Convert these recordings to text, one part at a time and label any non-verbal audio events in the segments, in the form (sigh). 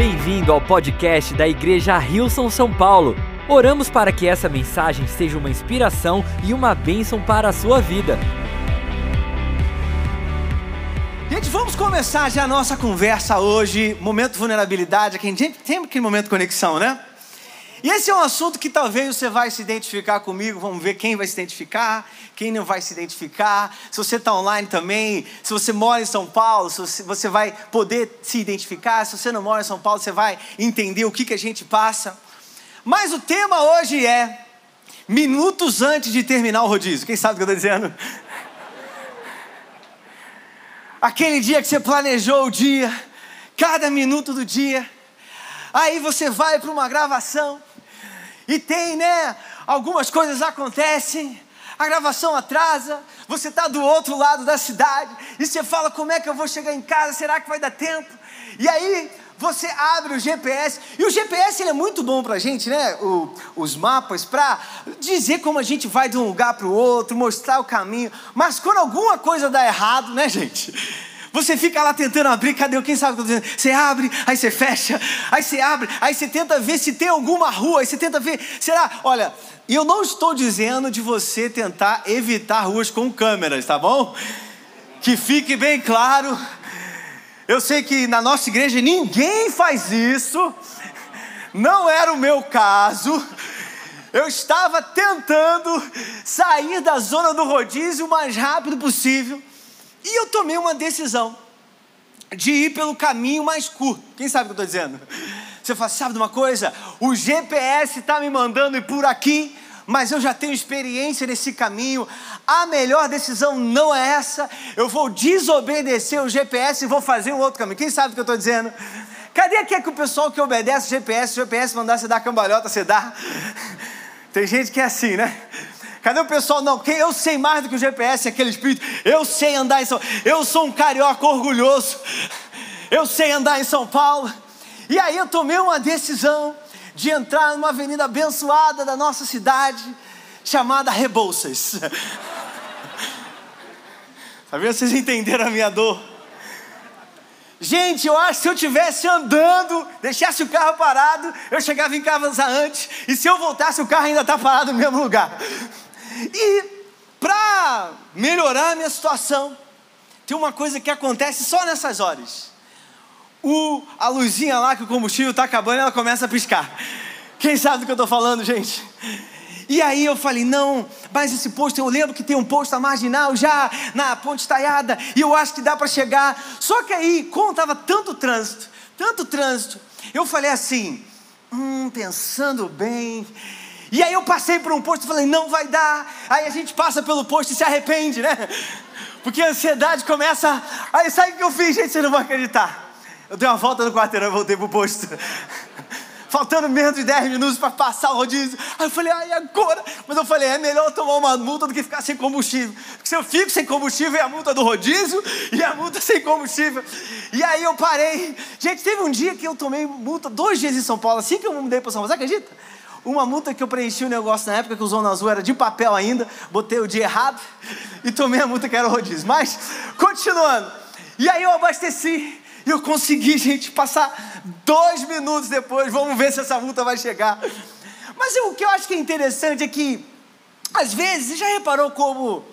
Bem-vindo ao podcast da Igreja Rilson São Paulo. Oramos para que essa mensagem seja uma inspiração e uma bênção para a sua vida. Gente, vamos começar já a nossa conversa hoje. Momento de vulnerabilidade, aqui tem aquele momento de conexão, né? E esse é um assunto que talvez você vai se identificar comigo. Vamos ver quem vai se identificar, quem não vai se identificar. Se você está online também, se você mora em São Paulo, se você vai poder se identificar. Se você não mora em São Paulo, você vai entender o que, que a gente passa. Mas o tema hoje é minutos antes de terminar o rodízio. Quem sabe o que eu estou dizendo? (laughs) Aquele dia que você planejou o dia, cada minuto do dia. Aí você vai para uma gravação e tem, né? Algumas coisas acontecem, a gravação atrasa, você está do outro lado da cidade e você fala: como é que eu vou chegar em casa? Será que vai dar tempo? E aí você abre o GPS e o GPS ele é muito bom para a gente, né? O, os mapas para dizer como a gente vai de um lugar para o outro, mostrar o caminho. Mas quando alguma coisa dá errado, né, (laughs) gente? Você fica lá tentando abrir, cadê? Quem sabe o que eu estou dizendo? Você abre, aí você fecha, aí você abre, aí você tenta ver se tem alguma rua, aí você tenta ver, será? Olha, e eu não estou dizendo de você tentar evitar ruas com câmeras, tá bom? Que fique bem claro. Eu sei que na nossa igreja ninguém faz isso, não era o meu caso. Eu estava tentando sair da zona do rodízio o mais rápido possível. E eu tomei uma decisão de ir pelo caminho mais curto. Quem sabe o que eu estou dizendo? Você fala, sabe de uma coisa? O GPS está me mandando ir por aqui, mas eu já tenho experiência nesse caminho. A melhor decisão não é essa. Eu vou desobedecer o GPS e vou fazer um outro caminho. Quem sabe o que eu estou dizendo? Cadê aqui é que o pessoal que obedece o GPS, o GPS mandar você dar cambalhota, você dá? Tem gente que é assim, né? Cadê o pessoal? Não, quem eu sei mais do que o GPS, aquele espírito. Eu sei andar em São Eu sou um carioca orgulhoso. Eu sei andar em São Paulo. E aí eu tomei uma decisão de entrar numa avenida abençoada da nossa cidade, chamada Rebouças. (laughs) Sabia? Vocês entenderam a minha dor? Gente, eu acho que se eu tivesse andando, deixasse o carro parado, eu chegava em casa antes, e se eu voltasse, o carro ainda está parado no mesmo lugar. E para melhorar a minha situação, tem uma coisa que acontece só nessas horas. O, a luzinha lá que o combustível está acabando, ela começa a piscar. Quem sabe do que eu estou falando, gente? E aí eu falei, não, mas esse posto, eu lembro que tem um posto a marginal já na ponte estaiada, e eu acho que dá para chegar. Só que aí, como estava tanto trânsito, tanto trânsito, eu falei assim, hum, pensando bem, e aí eu passei por um posto e falei, não vai dar. Aí a gente passa pelo posto e se arrepende, né? (laughs) Porque a ansiedade começa. Aí sabe o que eu fiz, gente? Você não vai acreditar. Eu dei uma volta no quarteirão e voltei pro posto. (laughs) Faltando menos de 10 minutos para passar o rodízio. Aí eu falei, ai, agora? Mas eu falei, é melhor eu tomar uma multa do que ficar sem combustível. Porque se eu fico sem combustível, é a multa do rodízio (laughs) e a multa sem combustível. E aí eu parei. Gente, teve um dia que eu tomei multa dois dias em São Paulo, assim que eu mudei para São Paulo. Você acredita? Uma multa que eu preenchi o um negócio na época que o Zona Azul era de papel ainda, botei o dia errado (laughs) e tomei a multa que era o rodízio. Mas, continuando. E aí eu abasteci e eu consegui, gente, passar dois minutos depois. Vamos ver se essa multa vai chegar. Mas o que eu acho que é interessante é que, às vezes, você já reparou como,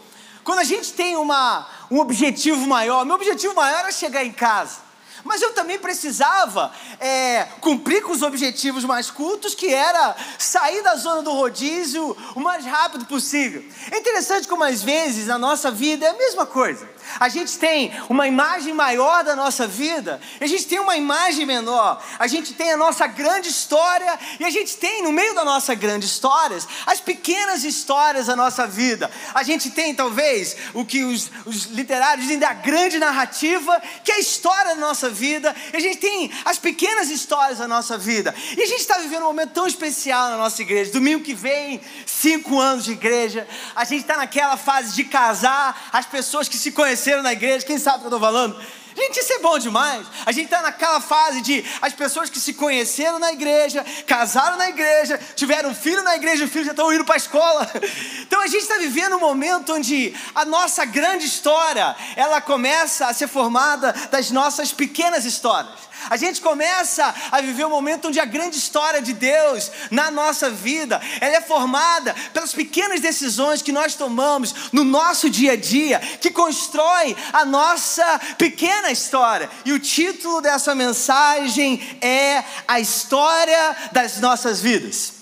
quando a gente tem uma, um objetivo maior, meu objetivo maior era chegar em casa. Mas eu também precisava é, cumprir com os objetivos mais curtos, que era sair da zona do rodízio o mais rápido possível. É interessante como às vezes na nossa vida é a mesma coisa. A gente tem uma imagem maior da nossa vida, a gente tem uma imagem menor, a gente tem a nossa grande história e a gente tem no meio da nossa grande história as pequenas histórias da nossa vida. A gente tem talvez o que os, os literários dizem da grande narrativa, que é a história da nossa vida, e a gente tem as pequenas histórias da nossa vida. E a gente está vivendo um momento tão especial na nossa igreja. Domingo que vem, cinco anos de igreja, a gente está naquela fase de casar as pessoas que se conheceram na igreja, quem sabe o que eu estou falando? Gente, isso é bom demais. A gente está naquela fase de as pessoas que se conheceram na igreja, casaram na igreja, tiveram filho na igreja, os filhos já estão indo para a escola. (laughs) Então a gente está vivendo um momento onde a nossa grande história ela começa a ser formada das nossas pequenas histórias. A gente começa a viver um momento onde a grande história de Deus na nossa vida, ela é formada pelas pequenas decisões que nós tomamos no nosso dia a dia, que constrói a nossa pequena história. E o título dessa mensagem é a história das nossas vidas.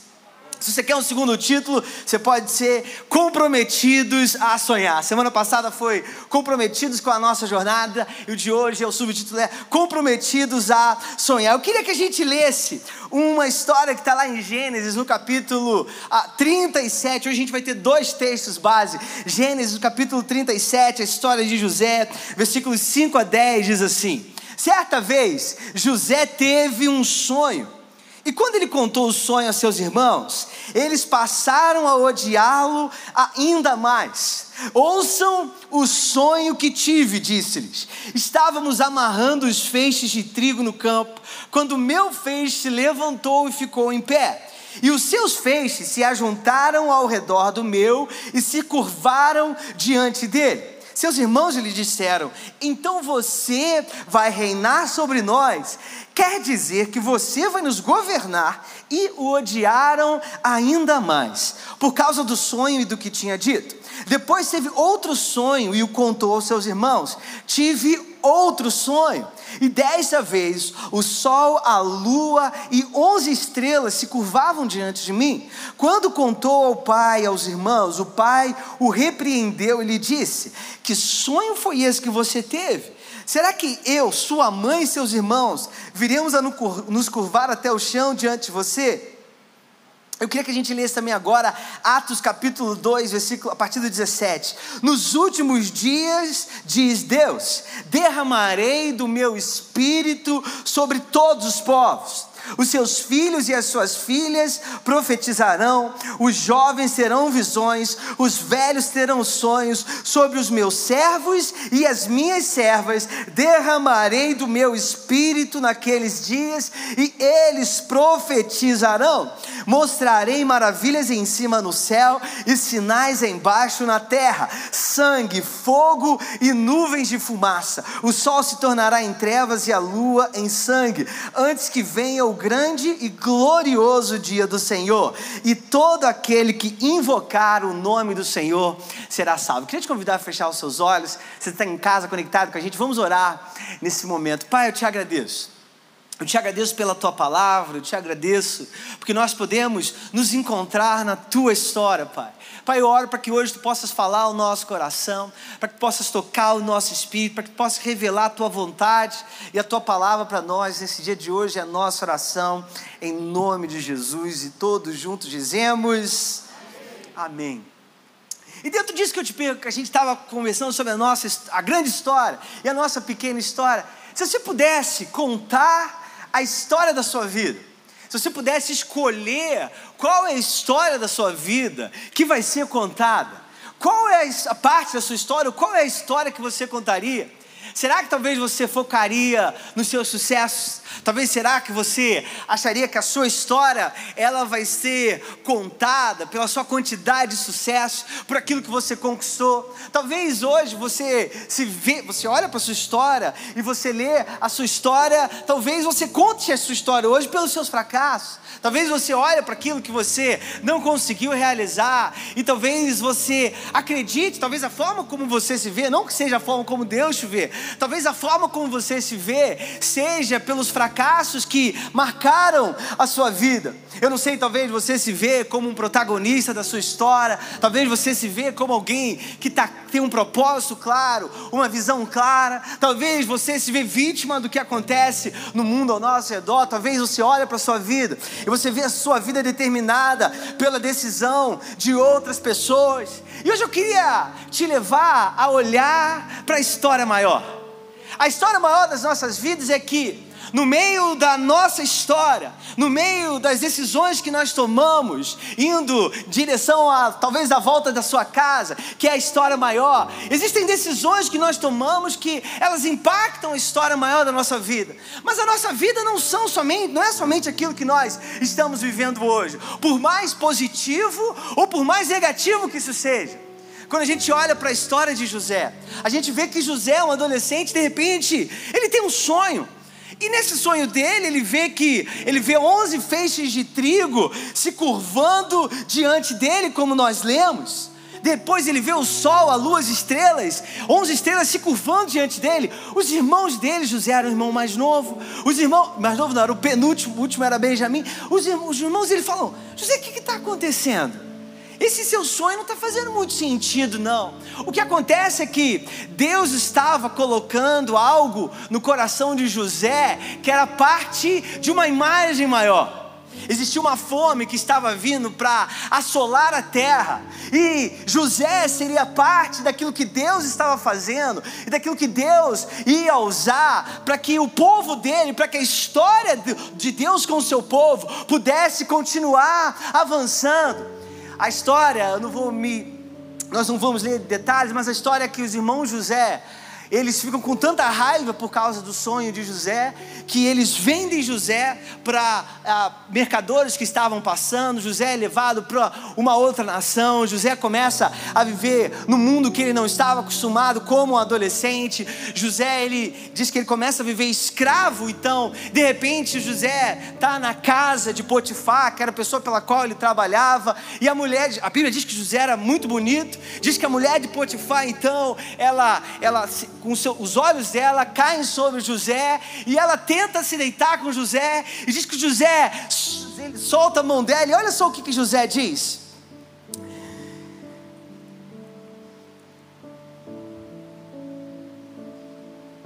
Se você quer um segundo título, você pode ser Comprometidos a Sonhar. Semana passada foi Comprometidos com a Nossa Jornada, e o de hoje, o subtítulo é Comprometidos a Sonhar. Eu queria que a gente lesse uma história que está lá em Gênesis, no capítulo 37. Ah, hoje a gente vai ter dois textos base. Gênesis, capítulo 37, a história de José, versículos 5 a 10, diz assim: Certa vez, José teve um sonho e quando ele contou o sonho a seus irmãos, eles passaram a odiá-lo ainda mais. Ouçam o sonho que tive, disse-lhes. Estávamos amarrando os feixes de trigo no campo, quando meu feixe levantou e ficou em pé. E os seus feixes se ajuntaram ao redor do meu e se curvaram diante dele. Seus irmãos lhe disseram: Então você vai reinar sobre nós? Quer dizer que você vai nos governar e o odiaram ainda mais, por causa do sonho e do que tinha dito. Depois teve outro sonho e o contou aos seus irmãos. Tive outro sonho. E desta vez o sol, a lua e onze estrelas se curvavam diante de mim. Quando contou ao pai aos irmãos, o pai o repreendeu e lhe disse: Que sonho foi esse que você teve? Será que eu, sua mãe e seus irmãos viremos a nos curvar até o chão diante de você? Eu queria que a gente lesse também agora Atos capítulo 2, versículo a partir do 17. Nos últimos dias, diz Deus, derramarei do meu espírito sobre todos os povos os seus filhos e as suas filhas profetizarão, os jovens terão visões, os velhos terão sonhos, sobre os meus servos e as minhas servas derramarei do meu espírito naqueles dias e eles profetizarão. Mostrarei maravilhas em cima no céu e sinais embaixo na terra: sangue, fogo e nuvens de fumaça. O sol se tornará em trevas e a lua em sangue, antes que venha o grande e glorioso dia do Senhor, e todo aquele que invocar o nome do Senhor será salvo. queria te convidar a fechar os seus olhos, você está em casa conectado com a gente, vamos orar nesse momento. Pai, eu te agradeço. Eu te agradeço pela tua palavra, eu te agradeço porque nós podemos nos encontrar na tua história, Pai. Pai, eu oro para que hoje tu possas falar ao nosso coração, para que possas tocar o nosso espírito, para que possas revelar a tua vontade e a tua palavra para nós nesse dia de hoje, é a nossa oração, em nome de Jesus. E todos juntos dizemos: Amém. Amém. E dentro disso que eu te pergunto, que a gente estava conversando sobre a nossa a grande história e a nossa pequena história, se você pudesse contar a história da sua vida, se você pudesse escolher qual é a história da sua vida que vai ser contada, qual é a parte da sua história, qual é a história que você contaria? Será que talvez você focaria nos seus sucessos? Talvez será que você acharia que a sua história ela vai ser contada pela sua quantidade de sucesso, por aquilo que você conquistou? Talvez hoje você se vê, você olha para a sua história e você lê a sua história, talvez você conte a sua história hoje pelos seus fracassos. Talvez você olhe para aquilo que você não conseguiu realizar e talvez você acredite, talvez a forma como você se vê, não que seja a forma como Deus te vê, talvez a forma como você se vê seja pelos fracassos que marcaram a sua vida. Eu não sei, talvez você se vê como um protagonista da sua história, talvez você se vê como alguém que tá, tem um propósito claro, uma visão clara, talvez você se vê vítima do que acontece no mundo ao nosso redor, talvez você olhe para a sua vida e você vê a sua vida determinada pela decisão de outras pessoas. E hoje eu queria te levar a olhar para a história maior. A história maior das nossas vidas é que no meio da nossa história, no meio das decisões que nós tomamos, indo direção a talvez a volta da sua casa, que é a história maior, existem decisões que nós tomamos que elas impactam a história maior da nossa vida. Mas a nossa vida não são somente, não é somente aquilo que nós estamos vivendo hoje, por mais positivo ou por mais negativo que isso seja. Quando a gente olha para a história de José, a gente vê que José é um adolescente, de repente, ele tem um sonho. E nesse sonho dele, ele vê que ele vê 11 feixes de trigo se curvando diante dele, como nós lemos. Depois ele vê o sol, a lua, as estrelas, 11 estrelas se curvando diante dele. Os irmãos dele, José era o irmão mais novo. Os irmãos, mais novo não, era o penúltimo, o último era Benjamim. Os irmãos, os ele falam: José, o que está acontecendo? Esse seu sonho não está fazendo muito sentido, não. O que acontece é que Deus estava colocando algo no coração de José que era parte de uma imagem maior. Existia uma fome que estava vindo para assolar a terra, e José seria parte daquilo que Deus estava fazendo e daquilo que Deus ia usar para que o povo dele, para que a história de Deus com o seu povo pudesse continuar avançando. A história, eu não vou me. Nós não vamos ler detalhes, mas a história é que os irmãos José eles ficam com tanta raiva por causa do sonho de José, que eles vendem José para ah, mercadores que estavam passando. José é levado para uma outra nação. José começa a viver no mundo que ele não estava acostumado como um adolescente. José, ele diz que ele começa a viver escravo. Então, de repente, José está na casa de Potifar, que era a pessoa pela qual ele trabalhava. E a mulher, a Bíblia diz que José era muito bonito. Diz que a mulher de Potifar, então, ela, ela seu, os olhos dela caem sobre José e ela tenta se deitar com José e diz que José solta a mão dela e olha só o que, que José diz.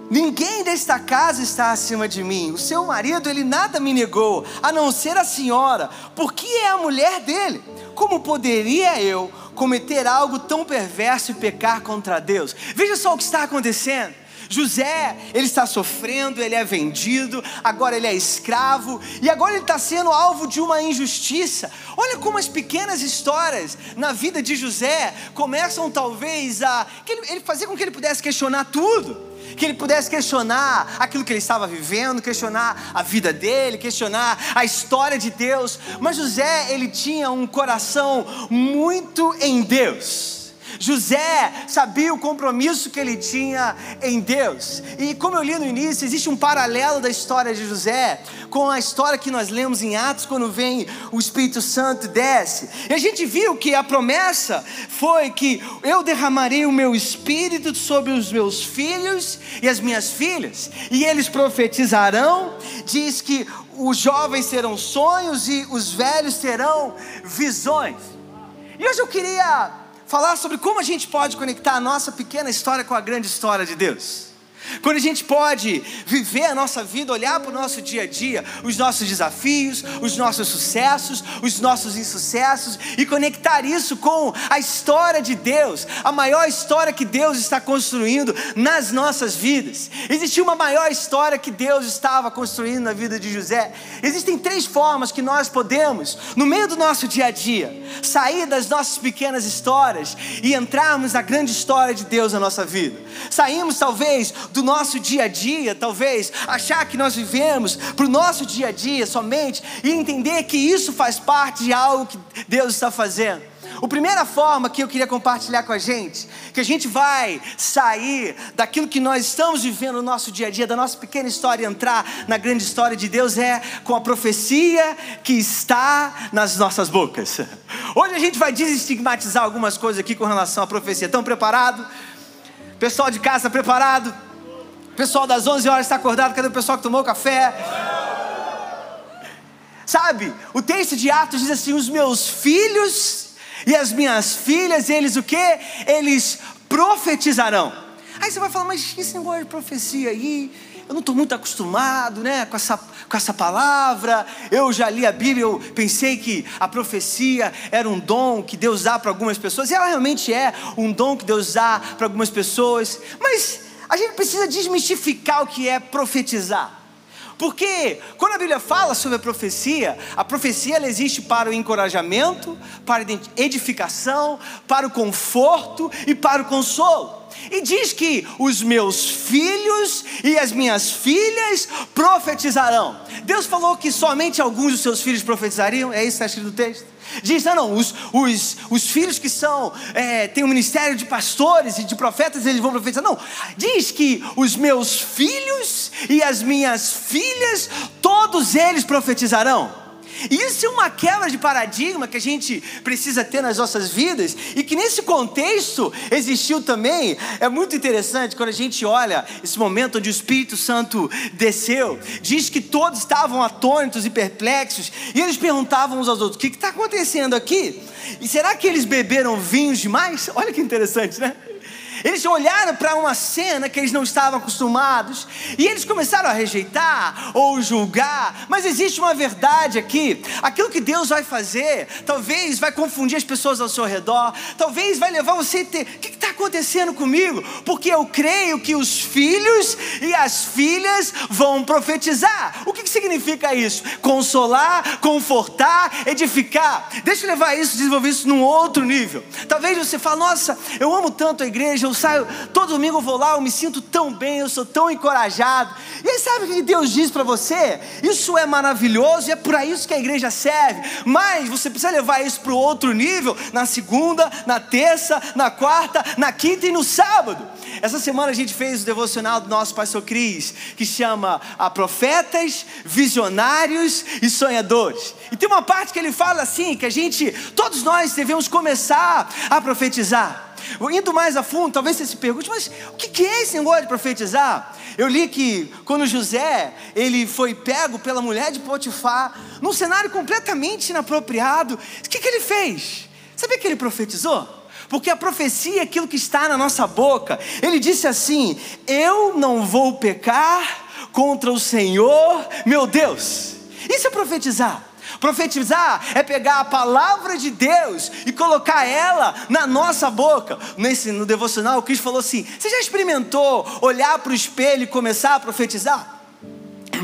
Ninguém desta casa está acima de mim. O seu marido, ele nada me negou, a não ser a senhora, porque é a mulher dele. Como poderia eu cometer algo tão perverso e pecar contra Deus? Veja só o que está acontecendo. José, ele está sofrendo, ele é vendido, agora ele é escravo e agora ele está sendo alvo de uma injustiça. Olha como as pequenas histórias na vida de José começam talvez a ele fazer com que ele pudesse questionar tudo que ele pudesse questionar aquilo que ele estava vivendo, questionar a vida dele, questionar a história de Deus. Mas José, ele tinha um coração muito em Deus. José sabia o compromisso que ele tinha em Deus. E como eu li no início, existe um paralelo da história de José com a história que nós lemos em Atos quando vem o Espírito Santo desce. E a gente viu que a promessa foi que eu derramarei o meu espírito sobre os meus filhos e as minhas filhas, e eles profetizarão. Diz que os jovens terão sonhos e os velhos terão visões. E hoje eu queria falar sobre como a gente pode conectar a nossa pequena história com a grande história de Deus. Quando a gente pode viver a nossa vida, olhar para o nosso dia a dia, os nossos desafios, os nossos sucessos, os nossos insucessos e conectar isso com a história de Deus, a maior história que Deus está construindo nas nossas vidas. Existiu uma maior história que Deus estava construindo na vida de José. Existem três formas que nós podemos, no meio do nosso dia a dia, sair das nossas pequenas histórias e entrarmos na grande história de Deus na nossa vida. Saímos talvez do nosso dia a dia, talvez, achar que nós vivemos para o nosso dia a dia somente e entender que isso faz parte de algo que Deus está fazendo. A primeira forma que eu queria compartilhar com a gente, que a gente vai sair daquilo que nós estamos vivendo no nosso dia a dia, da nossa pequena história e entrar na grande história de Deus é com a profecia que está nas nossas bocas. Hoje a gente vai desestigmatizar algumas coisas aqui com relação à profecia. Estão preparados? Pessoal de casa, preparado? Pessoal das 11 horas está acordado, cadê o pessoal que tomou café? Sabe, o texto de Atos diz assim: os meus filhos e as minhas filhas, eles o que? Eles profetizarão. Aí você vai falar, mas esse negócio de profecia aí, eu não estou muito acostumado né, com, essa, com essa palavra. Eu já li a Bíblia, eu pensei que a profecia era um dom que Deus dá para algumas pessoas, e ela realmente é um dom que Deus dá para algumas pessoas, mas a gente precisa desmistificar o que é profetizar. Porque quando a Bíblia fala sobre a profecia, a profecia ela existe para o encorajamento, para a edificação, para o conforto e para o consolo. E diz que os meus filhos e as minhas filhas profetizarão. Deus falou que somente alguns dos seus filhos profetizariam, é isso que está escrito no texto? Diz, não, não, os, os, os filhos que são, é, têm o um ministério de pastores e de profetas, eles vão profetizar. Não, diz que os meus filhos e as minhas filhas, todos eles profetizarão. Isso é uma quebra de paradigma que a gente precisa ter nas nossas vidas e que nesse contexto existiu também. É muito interessante quando a gente olha esse momento onde o Espírito Santo desceu. Diz que todos estavam atônitos e perplexos e eles perguntavam uns aos outros: o que está acontecendo aqui? E será que eles beberam vinhos demais? Olha que interessante, né? Eles olharam para uma cena que eles não estavam acostumados e eles começaram a rejeitar ou julgar. Mas existe uma verdade aqui: aquilo que Deus vai fazer, talvez vai confundir as pessoas ao seu redor, talvez vai levar você a ter: o que está acontecendo comigo? Porque eu creio que os filhos e as filhas vão profetizar. O que, significa isso? Consolar, confortar, edificar. Deixa eu levar isso, desenvolver isso num outro nível. Talvez você fale: nossa, eu amo tanto a igreja eu saio, todo domingo eu vou lá, eu me sinto tão bem, eu sou tão encorajado. E aí sabe o que Deus diz para você? Isso é maravilhoso e é para isso que a igreja serve. Mas você precisa levar isso para outro nível, na segunda, na terça, na quarta, na quinta e no sábado. Essa semana a gente fez o devocional do nosso pastor Cris, que chama a profetas, visionários e sonhadores. E tem uma parte que ele fala assim, que a gente, todos nós devemos começar a profetizar. Indo mais a fundo, talvez você se pergunte, mas o que é esse negócio de profetizar? Eu li que quando José ele foi pego pela mulher de Potifar, num cenário completamente inapropriado, o que, que ele fez? Sabe o que ele profetizou? Porque a profecia é aquilo que está na nossa boca. Ele disse assim: Eu não vou pecar contra o Senhor, meu Deus. Isso é profetizar. Profetizar é pegar a palavra de Deus e colocar ela na nossa boca. Nesse, no devocional, o Cristo falou assim: Você já experimentou olhar para o espelho e começar a profetizar?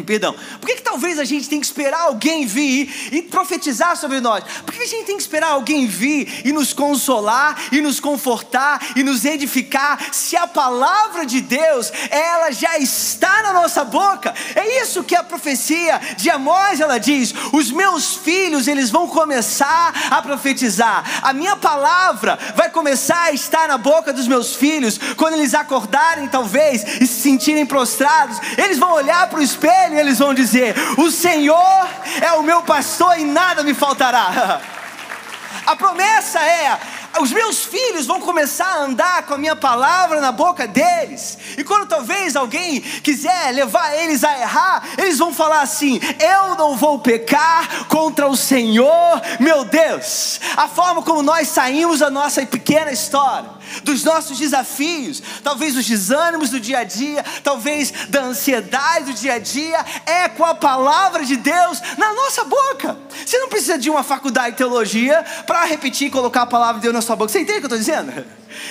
(coughs) Perdão. Por que, que talvez a gente tem que esperar alguém vir e profetizar sobre nós? Por que, a gente tem que esperar alguém vir e nos consolar, e nos confortar, e nos edificar, se a palavra de Deus, ela já está na nossa boca? É isso que a profecia de Amós, ela diz: os meus filhos, eles vão começar a profetizar, a minha palavra vai começar a estar na boca dos meus filhos, quando eles acordarem, talvez, e se sentirem prostrados, eles vão olhar para o espelho eles vão dizer: O Senhor é o meu pastor e nada me faltará. (laughs) A promessa é: os meus filhos vão começar a andar com a minha palavra na boca deles. E quando talvez alguém quiser levar eles a errar, eles vão falar assim: Eu não vou pecar contra o Senhor, meu Deus. A forma como nós saímos da nossa pequena história, dos nossos desafios, talvez dos desânimos do dia a dia, talvez da ansiedade do dia a dia, é com a palavra de Deus na nossa boca. Você não precisa de uma faculdade de teologia para repetir e colocar a palavra de Deus na sua boca. Você entende o que eu estou dizendo?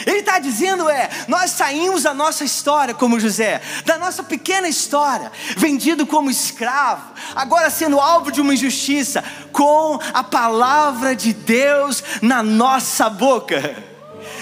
Ele está dizendo é, nós saímos da nossa história como José, da nossa pequena história, vendido como escravo, agora sendo alvo de uma injustiça, com a palavra de Deus na nossa boca.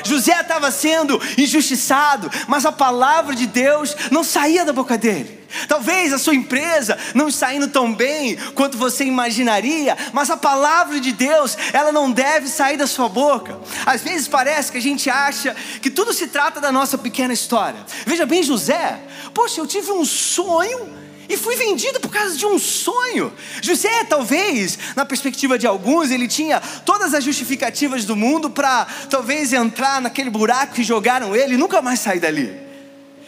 José estava sendo injustiçado, mas a palavra de Deus não saía da boca dele. Talvez a sua empresa não está indo tão bem quanto você imaginaria, mas a palavra de Deus, ela não deve sair da sua boca. Às vezes parece que a gente acha que tudo se trata da nossa pequena história. Veja bem, José, poxa, eu tive um sonho e fui vendido por causa de um sonho. José, talvez, na perspectiva de alguns, ele tinha todas as justificativas do mundo para talvez entrar naquele buraco que jogaram ele e nunca mais sair dali.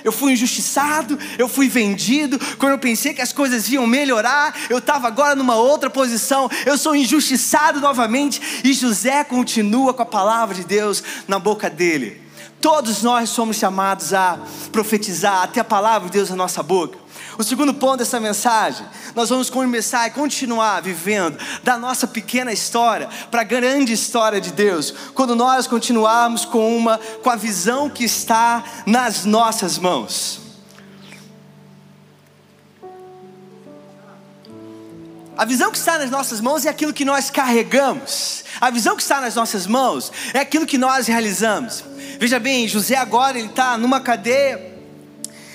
Eu fui injustiçado, eu fui vendido. Quando eu pensei que as coisas iam melhorar, eu estava agora numa outra posição. Eu sou injustiçado novamente. E José continua com a palavra de Deus na boca dele. Todos nós somos chamados a profetizar, a ter a palavra de Deus na nossa boca. O segundo ponto dessa mensagem, nós vamos começar e continuar vivendo da nossa pequena história para a grande história de Deus, quando nós continuarmos com uma com a visão que está nas nossas mãos. A visão que está nas nossas mãos é aquilo que nós carregamos. A visão que está nas nossas mãos é aquilo que nós realizamos. Veja bem, José agora ele está numa cadeia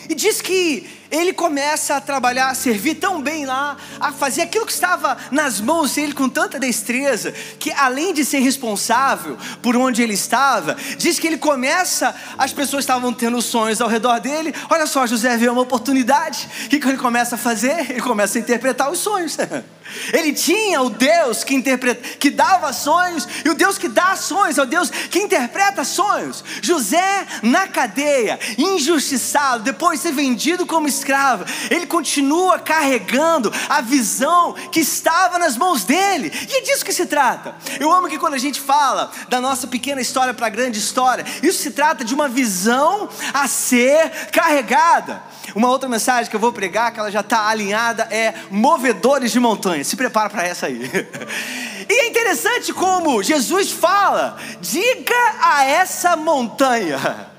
e diz que ele começa a trabalhar, a servir tão bem lá, a fazer aquilo que estava nas mãos dele com tanta destreza, que além de ser responsável por onde ele estava, diz que ele começa, as pessoas estavam tendo sonhos ao redor dele. Olha só, José vê uma oportunidade. O que, ele começa a fazer? Ele começa a interpretar os sonhos. (laughs) Ele tinha o Deus que, interpreta, que dava sonhos, e o Deus que dá sonhos é o Deus que interpreta sonhos. José na cadeia, injustiçado, depois de ser vendido como escravo, ele continua carregando a visão que estava nas mãos dele, e é disso que se trata. Eu amo que quando a gente fala da nossa pequena história para a grande história, isso se trata de uma visão a ser carregada. Uma outra mensagem que eu vou pregar, que ela já está alinhada, é movedores de montanha. Se prepara para essa aí. (laughs) E é interessante como Jesus fala: diga a essa montanha.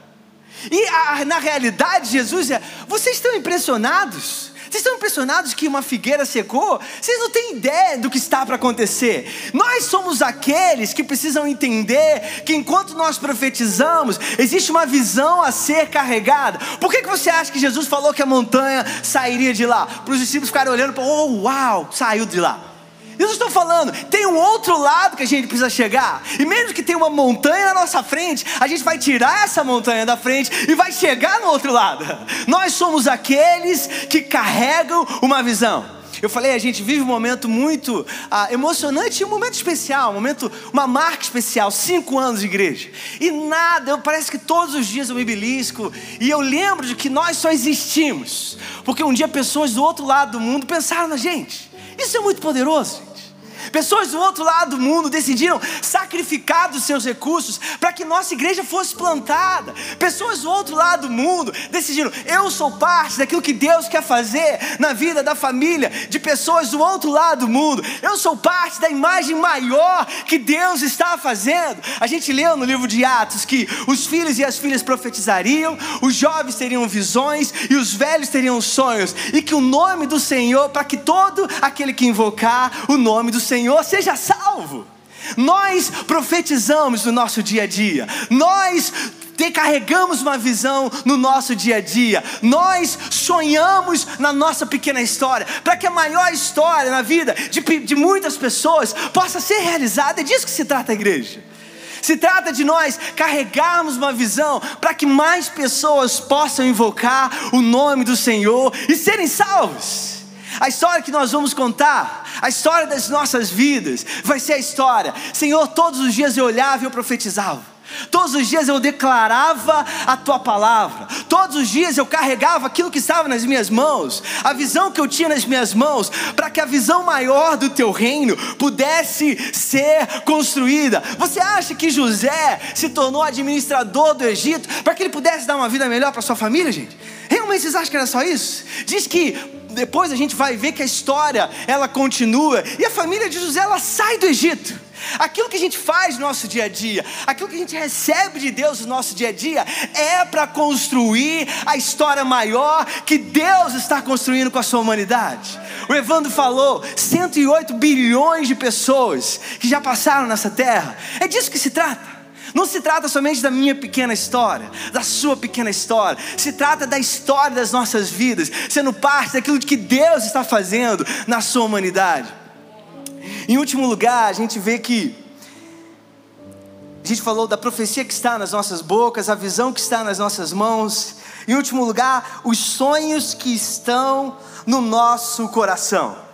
E a, na realidade, Jesus é: vocês estão impressionados? Vocês estão impressionados que uma figueira secou? Vocês não têm ideia do que está para acontecer. Nós somos aqueles que precisam entender que enquanto nós profetizamos, existe uma visão a ser carregada. Por que, que você acha que Jesus falou que a montanha sairia de lá? Para os discípulos ficarem olhando oh, uau, saiu de lá. Eu estou falando, tem um outro lado que a gente precisa chegar. E mesmo que tenha uma montanha na nossa frente, a gente vai tirar essa montanha da frente e vai chegar no outro lado. Nós somos aqueles que carregam uma visão. Eu falei, a gente vive um momento muito ah, emocionante um momento especial, um momento, uma marca especial, cinco anos de igreja. E nada, eu, parece que todos os dias eu me belisco e eu lembro de que nós só existimos porque um dia pessoas do outro lado do mundo pensaram na gente. Isso é muito poderoso. Pessoas do outro lado do mundo decidiram sacrificar dos seus recursos para que nossa igreja fosse plantada. Pessoas do outro lado do mundo decidiram: eu sou parte daquilo que Deus quer fazer na vida da família de pessoas do outro lado do mundo. Eu sou parte da imagem maior que Deus está fazendo. A gente leu no livro de Atos que os filhos e as filhas profetizariam, os jovens teriam visões e os velhos teriam sonhos, e que o nome do Senhor, para que todo aquele que invocar o nome do Senhor Senhor seja salvo. Nós profetizamos no nosso dia a dia, nós carregamos uma visão no nosso dia a dia, nós sonhamos na nossa pequena história, para que a maior história na vida de, de muitas pessoas possa ser realizada, é disso que se trata a igreja. Se trata de nós carregarmos uma visão para que mais pessoas possam invocar o nome do Senhor e serem salvos. A história que nós vamos contar, a história das nossas vidas, vai ser a história. Senhor, todos os dias eu olhava e eu profetizava. Todos os dias eu declarava a tua palavra. Todos os dias eu carregava aquilo que estava nas minhas mãos, a visão que eu tinha nas minhas mãos, para que a visão maior do teu reino pudesse ser construída. Você acha que José se tornou administrador do Egito para que ele pudesse dar uma vida melhor para sua família, gente? Realmente vocês acham que era só isso? Diz que depois a gente vai ver que a história ela continua e a família de José ela sai do Egito. Aquilo que a gente faz no nosso dia a dia, aquilo que a gente recebe de Deus no nosso dia a dia, é para construir a história maior que Deus está construindo com a sua humanidade. O Evandro falou: 108 bilhões de pessoas que já passaram nessa terra. É disso que se trata. Não se trata somente da minha pequena história, da sua pequena história. Se trata da história das nossas vidas, sendo parte daquilo que Deus está fazendo na sua humanidade. Em último lugar, a gente vê que a gente falou da profecia que está nas nossas bocas, a visão que está nas nossas mãos. Em último lugar, os sonhos que estão no nosso coração.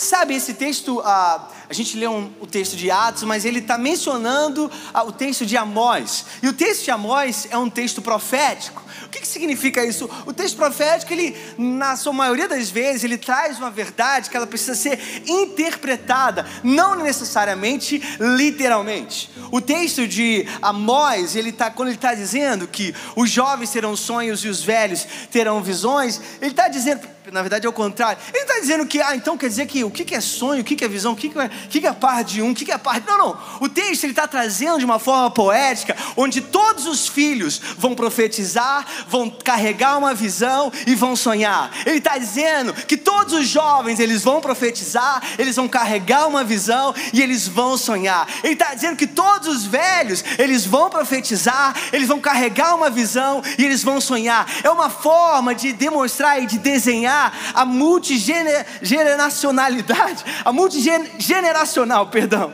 Sabe, esse texto, ah, a gente lê um, o texto de Atos, mas ele está mencionando ah, o texto de Amós. E o texto de Amós é um texto profético. O que, que significa isso? O texto profético, ele, na sua maioria das vezes, ele traz uma verdade que ela precisa ser interpretada, não necessariamente literalmente. O texto de Amós, ele tá, quando ele está dizendo que os jovens terão sonhos e os velhos terão visões, ele está dizendo na verdade é o contrário. Ele está dizendo que, ah, então quer dizer que o que é sonho, o que é visão, o que é, o que é parte de um, o que é parte. Não, não. O texto ele está trazendo de uma forma poética, onde todos os filhos vão profetizar, vão carregar uma visão e vão sonhar. Ele está dizendo que todos os jovens eles vão profetizar, eles vão carregar uma visão e eles vão sonhar. Ele está dizendo que todos os velhos eles vão profetizar, eles vão carregar uma visão e eles vão sonhar. É uma forma de demonstrar e de desenhar a multigeneracionalidade, a multigeneracional, perdão,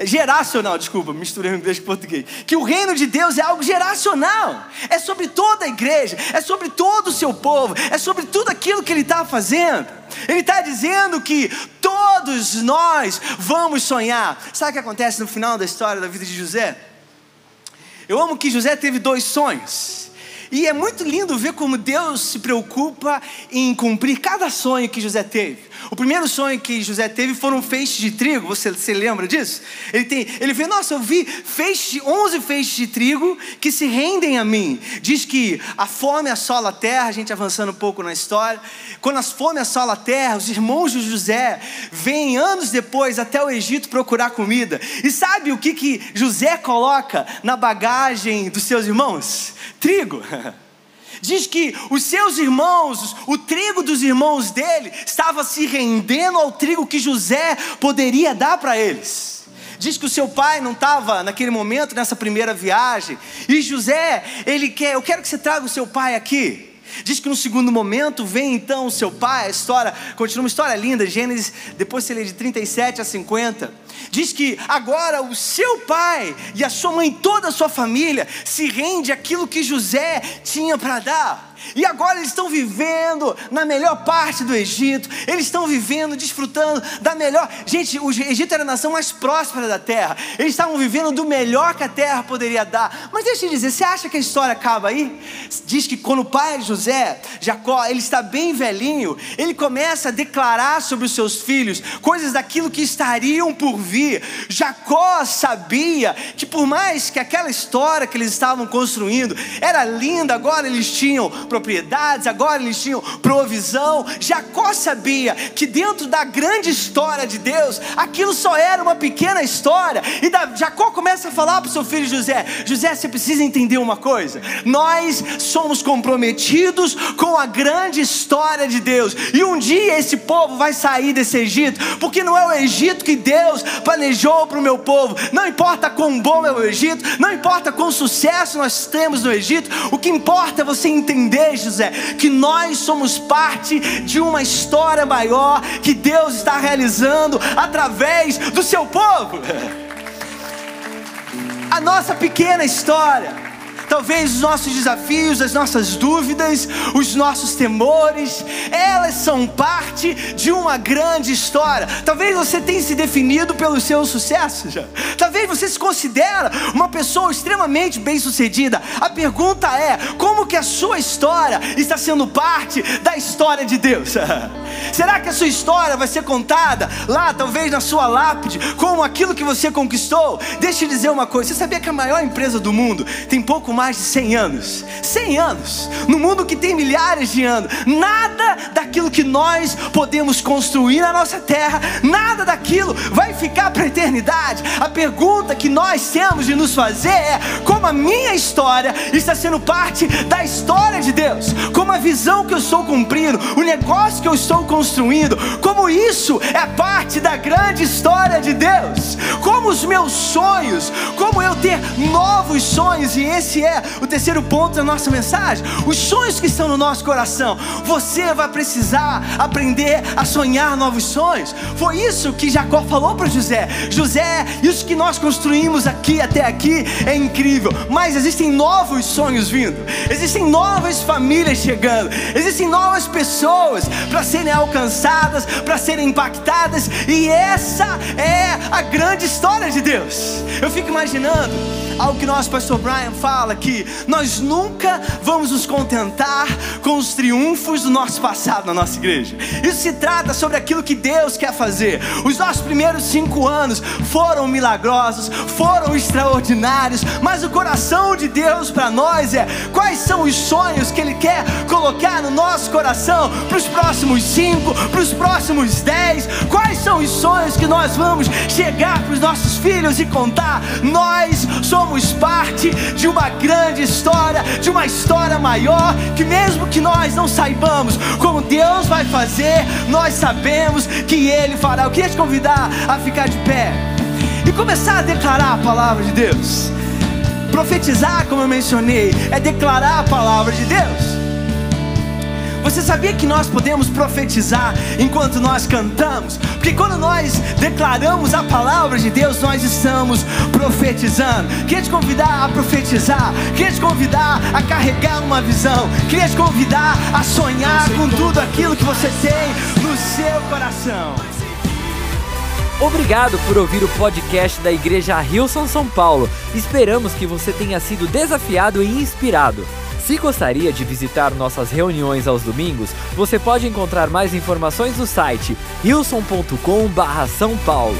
geracional, desculpa, misturei inglês com português. Que o reino de Deus é algo geracional, é sobre toda a igreja, é sobre todo o seu povo, é sobre tudo aquilo que ele está fazendo. Ele está dizendo que todos nós vamos sonhar. Sabe o que acontece no final da história da vida de José? Eu amo que José teve dois sonhos. E é muito lindo ver como Deus se preocupa em cumprir cada sonho que José teve. O primeiro sonho que José teve foram feixes de trigo. Você, você lembra disso? Ele tem, ele vê, nossa, eu vi feixe, 11 feixes de trigo que se rendem a mim. Diz que a fome assola a terra, a gente avançando um pouco na história. Quando a fome assola a terra, os irmãos de José vêm anos depois até o Egito procurar comida. E sabe o que, que José coloca na bagagem dos seus irmãos? Trigo. (laughs) diz que os seus irmãos, o trigo dos irmãos dele, estava se rendendo ao trigo que José poderia dar para eles. Diz que o seu pai não estava naquele momento, nessa primeira viagem, e José, ele quer, eu quero que você traga o seu pai aqui. Diz que no segundo momento vem então o seu pai, a história, continua uma história linda, Gênesis, depois você lê de 37 a 50. Diz que agora o seu pai e a sua mãe, toda a sua família, se rende àquilo que José tinha para dar. E agora eles estão vivendo na melhor parte do Egito, eles estão vivendo, desfrutando da melhor. Gente, o Egito era a nação mais próspera da terra, eles estavam vivendo do melhor que a terra poderia dar. Mas deixa eu dizer, você acha que a história acaba aí? Diz que quando o pai José, Jacó, ele está bem velhinho, ele começa a declarar sobre os seus filhos coisas daquilo que estariam por vir. Jacó sabia que por mais que aquela história que eles estavam construindo era linda, agora eles tinham propriedades, agora eles tinham provisão. Jacó sabia que dentro da grande história de Deus, aquilo só era uma pequena história. E da, Jacó começa a falar para o seu filho José: José, você precisa entender uma coisa. Nós somos comprometidos com a grande história de Deus. E um dia esse povo vai sair desse Egito, porque não é o Egito que Deus planejou para o meu povo. Não importa quão bom é o Egito, não importa quão sucesso nós temos no Egito, o que importa é você entender José, que nós somos parte de uma história maior que Deus está realizando através do seu povo. A nossa pequena história Talvez os nossos desafios, as nossas dúvidas, os nossos temores, elas são parte de uma grande história. Talvez você tenha se definido pelo seu sucesso já. Talvez você se considera uma pessoa extremamente bem-sucedida. A pergunta é: como que a sua história está sendo parte da história de Deus? (laughs) Será que a sua história vai ser contada lá, talvez na sua lápide, como aquilo que você conquistou? Deixa eu dizer uma coisa: você sabia que a maior empresa do mundo tem pouco mais mais de 100 anos. 100 anos. No mundo que tem milhares de anos. Nada daquilo que nós podemos construir na nossa terra, nada daquilo vai ficar para a eternidade. A pergunta que nós temos de nos fazer é: como a minha história está sendo parte da história de Deus? Como a visão que eu estou cumprindo, o negócio que eu estou construindo, como isso é parte da grande história de Deus? Como os meus sonhos, como eu ter novos sonhos, e esse é o terceiro ponto da nossa mensagem. Os sonhos que estão no nosso coração. Você vai precisar aprender a sonhar novos sonhos. Foi isso que Jacó falou para José. José, isso que nós construímos aqui até aqui é incrível, mas existem novos sonhos vindo. Existem novas famílias chegando. Existem novas pessoas para serem alcançadas, para serem impactadas, e essa é a grande história de Deus. Eu fico imaginando algo que nosso pastor Brian fala que nós nunca vamos nos contentar com os triunfos do nosso passado na nossa igreja. Isso se trata sobre aquilo que Deus quer fazer. Os nossos primeiros cinco anos foram milagrosos, foram extraordinários, mas o coração de Deus para nós é quais são os sonhos que Ele quer colocar no nosso coração para os próximos cinco, para os próximos dez, quais são os sonhos que nós vamos chegar para os nossos filhos e contar. Nós somos somos parte de uma grande história, de uma história maior, que mesmo que nós não saibamos como Deus vai fazer, nós sabemos que Ele fará. Eu queria te convidar a ficar de pé e começar a declarar a palavra de Deus. Profetizar, como eu mencionei, é declarar a palavra de Deus. Você sabia que nós podemos profetizar enquanto nós cantamos? Porque quando nós declaramos a palavra de Deus, nós estamos profetizando. Queria te convidar a profetizar, queria te convidar a carregar uma visão, queria te convidar a sonhar com tudo aquilo que você tem no seu coração. Obrigado por ouvir o podcast da Igreja Rilson São Paulo. Esperamos que você tenha sido desafiado e inspirado. Se gostaria de visitar nossas reuniões aos domingos, você pode encontrar mais informações no site wilson.com/são paulo.